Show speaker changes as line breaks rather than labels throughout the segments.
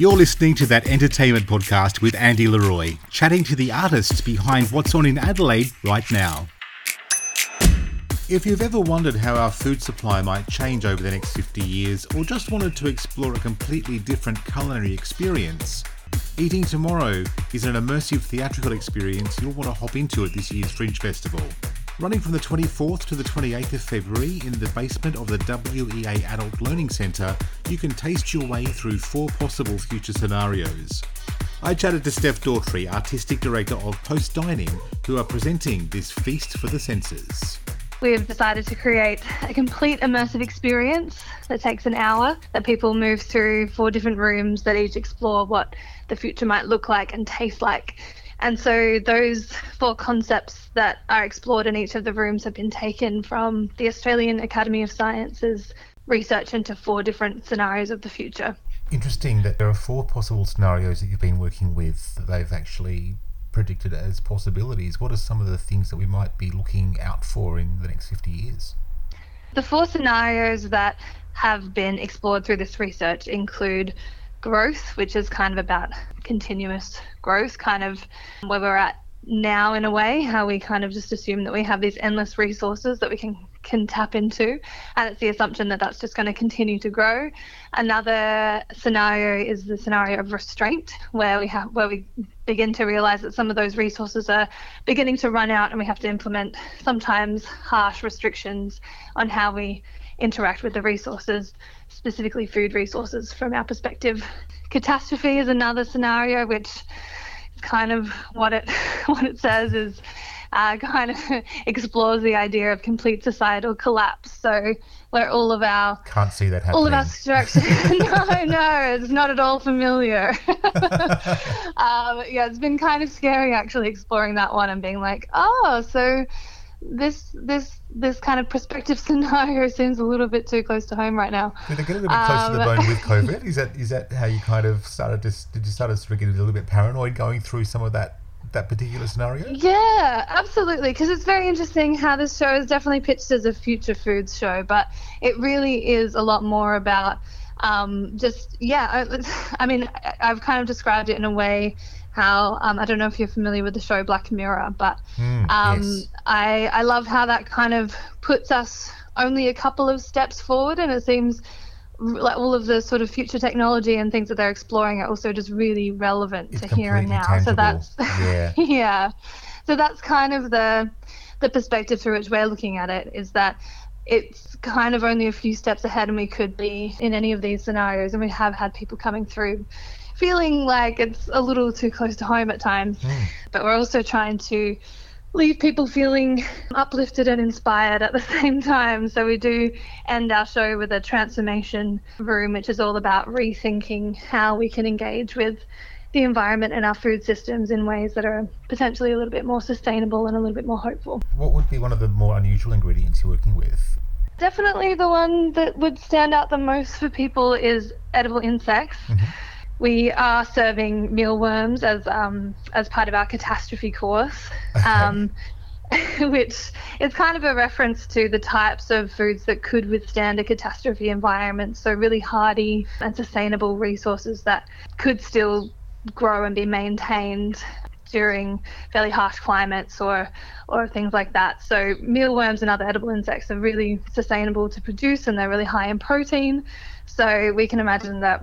You're listening to that entertainment podcast with Andy Leroy, chatting to the artists behind what's on in Adelaide right now. If you've ever wondered how our food supply might change over the next 50 years, or just wanted to explore a completely different culinary experience, Eating Tomorrow is an immersive theatrical experience you'll want to hop into at this year's Fringe Festival. Running from the 24th to the 28th of February in the basement of the WEA Adult Learning Centre, you can taste your way through four possible future scenarios. I chatted to Steph Daughtry, Artistic Director of Post Dining, who are presenting this feast for the senses.
We've decided to create a complete immersive experience that takes an hour, that people move through four different rooms that each explore what the future might look like and taste like. And so those four concepts that are explored in each of the rooms have been taken from the Australian Academy of Sciences research into four different scenarios of the future.
Interesting that there are four possible scenarios that you've been working with that they've actually predicted as possibilities. What are some of the things that we might be looking out for in the next 50 years?
The four scenarios that have been explored through this research include growth, which is kind of about continuous growth, kind of where we're at now in a way, how we kind of just assume that we have these endless resources that we can can tap into, and it's the assumption that that's just going to continue to grow. Another scenario is the scenario of restraint, where we have where we begin to realize that some of those resources are beginning to run out, and we have to implement sometimes harsh restrictions on how we interact with the resources, specifically food resources from our perspective. Catastrophe is another scenario which is kind of what it what it says is uh, kind of explores the idea of complete societal collapse. So where all of our
can't see that happening.
All of our structure. no, no, it's not at all familiar. um, yeah, it's been kind of scary actually exploring that one and being like, oh, so this this this kind of prospective scenario seems a little bit too close to home right now.
Did they get a little bit close um, to the um, bone with COVID? Is that is that how you kind of started to did you start to sort of get a little bit paranoid going through some of that that particular scenario?
Yeah, absolutely. Because it's very interesting how this show is definitely pitched as a future foods show, but it really is a lot more about um, just yeah. I, I mean, I've kind of described it in a way how um, I don't know if you're familiar with the show Black Mirror, but mm, um, yes. I I love how that kind of puts us only a couple of steps forward, and it seems like all of the sort of future technology and things that they're exploring are also just really relevant
it's
to here and now.
Tangible.
So that's
yeah.
yeah. So that's kind of the the perspective through which we're looking at it is that it's kind of only a few steps ahead and we could be in any of these scenarios and we have had people coming through feeling like it's a little too close to home at times. Mm. But we're also trying to leave people feeling uplifted and inspired at the same time. So we do end our show with a transformation room, which is all about rethinking how we can engage with the environment and our food systems in ways that are potentially a little bit more sustainable and a little bit more hopeful.
What would be one of the more unusual ingredients you're working with?
Definitely the one that would stand out the most for people is edible insects. Mm-hmm we are serving mealworms as um, as part of our catastrophe course, um, which is kind of a reference to the types of foods that could withstand a catastrophe environment. So really hardy and sustainable resources that could still grow and be maintained during fairly harsh climates or or things like that. So mealworms and other edible insects are really sustainable to produce and they're really high in protein. So we can imagine that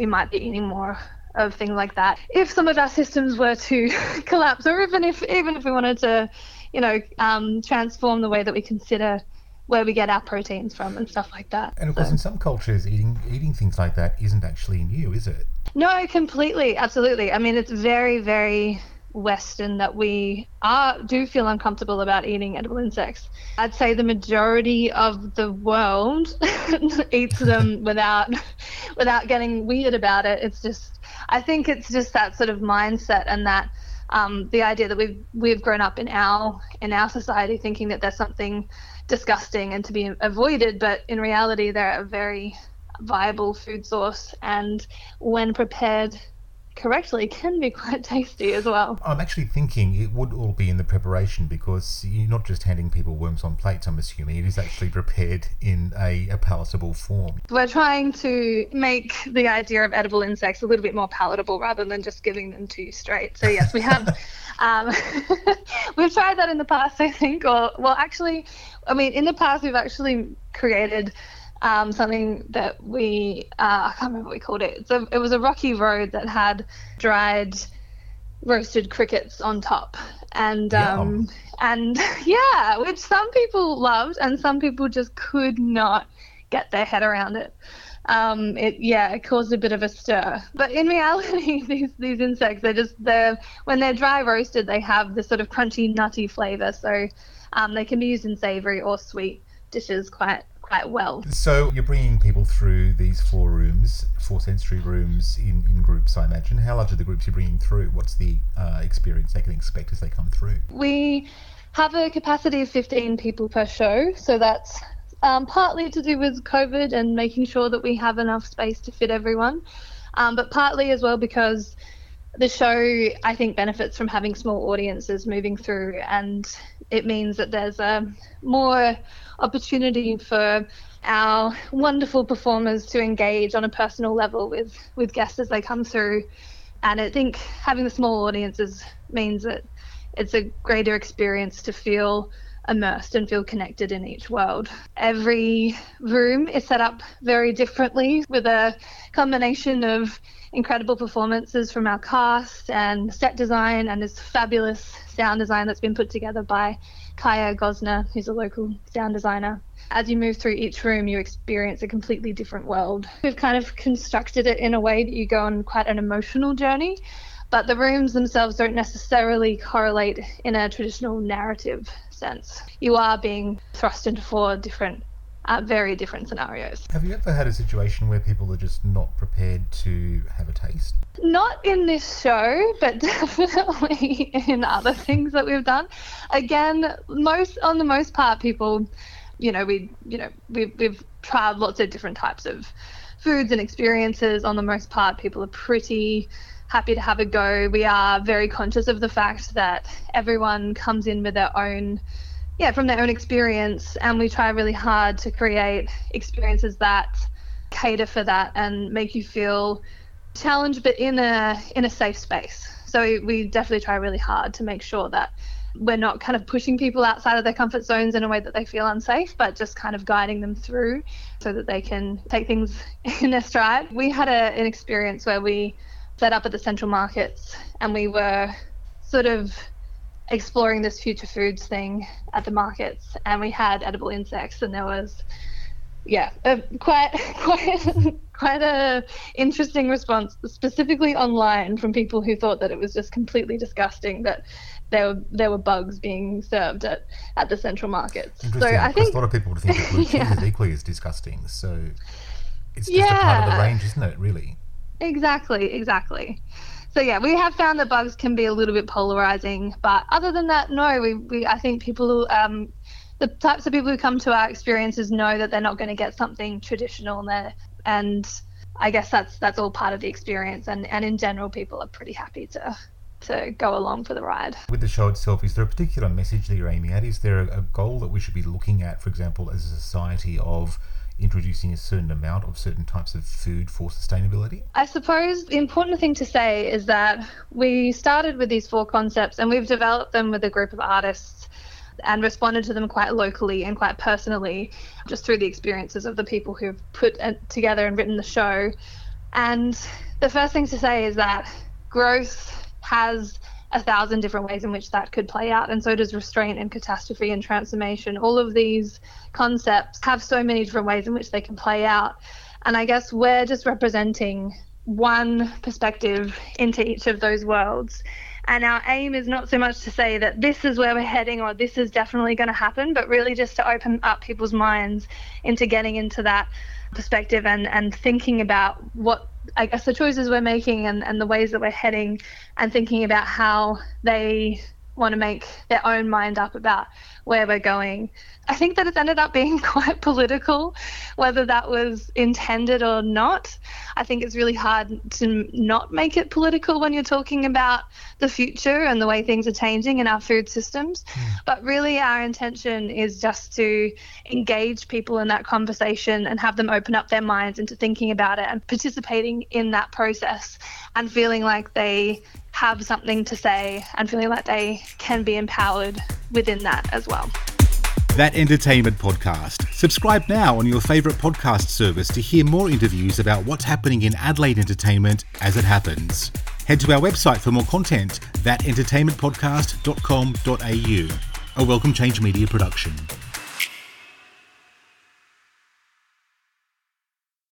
we might be eating more of things like that. If some of our systems were to collapse, or even if even if we wanted to, you know, um, transform the way that we consider where we get our proteins from and stuff like that.
And of course, so. in some cultures, eating eating things like that isn't actually new, is it?
No, completely, absolutely. I mean, it's very, very Western that we are do feel uncomfortable about eating edible insects. I'd say the majority of the world eats them without without getting weird about it. It's just I think it's just that sort of mindset and that um, the idea that we've we've grown up in our in our society thinking that there's something disgusting and to be avoided, but in reality they're a very viable food source and when prepared correctly can be quite tasty as well.
I'm actually thinking it would all be in the preparation because you're not just handing people worms on plates, I'm assuming. It is actually prepared in a, a palatable form.
We're trying to make the idea of edible insects a little bit more palatable rather than just giving them to you straight. So, yes, we have. um, we've tried that in the past, I think. Or, well, actually, I mean, in the past, we've actually created um, something that we uh, I can't remember what we called it. So it was a rocky road that had dried roasted crickets on top, and um, and yeah, which some people loved and some people just could not get their head around it. Um, it yeah, it caused a bit of a stir. But in reality, these these insects they're just they're when they're dry roasted, they have this sort of crunchy, nutty flavor. So um, they can be used in savory or sweet dishes quite quite well.
So you're bringing people through these four rooms, four sensory rooms in, in groups, I imagine. How large are the groups you're bringing through? What's the uh, experience they can expect as they come through?
We have a capacity of 15 people per show, so that's um, partly to do with COVID and making sure that we have enough space to fit everyone, um, but partly as well because the show I think benefits from having small audiences moving through, and it means that there's a more opportunity for our wonderful performers to engage on a personal level with with guests as they come through. And I think having the small audiences means that it's a greater experience to feel immersed and feel connected in each world. Every room is set up very differently with a combination of incredible performances from our cast and set design and this fabulous sound design that's been put together by Kaya Gosner, who's a local sound designer. As you move through each room, you experience a completely different world. We've kind of constructed it in a way that you go on quite an emotional journey, but the rooms themselves don't necessarily correlate in a traditional narrative sense. You are being thrust into four different uh, very different scenarios.
Have you ever had a situation where people are just not prepared to have a taste?
Not in this show, but definitely in other things that we've done. Again, most on the most part, people, you know, we, you know, we've we've tried lots of different types of foods and experiences. On the most part, people are pretty happy to have a go. We are very conscious of the fact that everyone comes in with their own yeah, from their own experience. And we try really hard to create experiences that cater for that and make you feel challenged, but in a in a safe space. So we definitely try really hard to make sure that we're not kind of pushing people outside of their comfort zones in a way that they feel unsafe, but just kind of guiding them through so that they can take things in their stride. We had a, an experience where we set up at the central markets and we were sort of exploring this future foods thing at the markets, and we had edible insects, and there was, yeah, a, quite quite quite a interesting response, specifically online from people who thought that it was just completely disgusting that there were there were bugs being served at, at the central markets.
So I think a lot of people would think that blue yeah. is equally as disgusting. So it's just yeah. a part of the range, isn't it? Really.
Exactly. Exactly so yeah, we have found that bugs can be a little bit polarizing, but other than that, no, we, we I think people um, the types of people who come to our experiences know that they're not going to get something traditional there and I guess that's that's all part of the experience and, and in general people are pretty happy to to go along for the ride.
With the show itself, is there a particular message that you're aiming at? Is there a, a goal that we should be looking at, for example, as a society of introducing a certain amount of certain types of food for sustainability?
I suppose the important thing to say is that we started with these four concepts and we've developed them with a group of artists and responded to them quite locally and quite personally just through the experiences of the people who've put together and written the show. And the first thing to say is that growth has a thousand different ways in which that could play out, and so does restraint and catastrophe and transformation. All of these concepts have so many different ways in which they can play out. And I guess we're just representing one perspective into each of those worlds. And our aim is not so much to say that this is where we're heading or this is definitely going to happen, but really just to open up people's minds into getting into that perspective and, and thinking about what I guess the choices we're making and, and the ways that we're heading and thinking about how they want to make their own mind up about where we're going. I think that it's ended up being quite political, whether that was intended or not. I think it's really hard to not make it political when you're talking about the future and the way things are changing in our food systems. Mm. But really, our intention is just to engage people in that conversation and have them open up their minds into thinking about it and participating in that process and feeling like they have something to say and feeling like they can be empowered within that as well.
That Entertainment Podcast. Subscribe now on your favourite podcast service to hear more interviews about what's happening in Adelaide entertainment as it happens. Head to our website for more content, thatentertainmentpodcast.com.au. A Welcome Change Media production.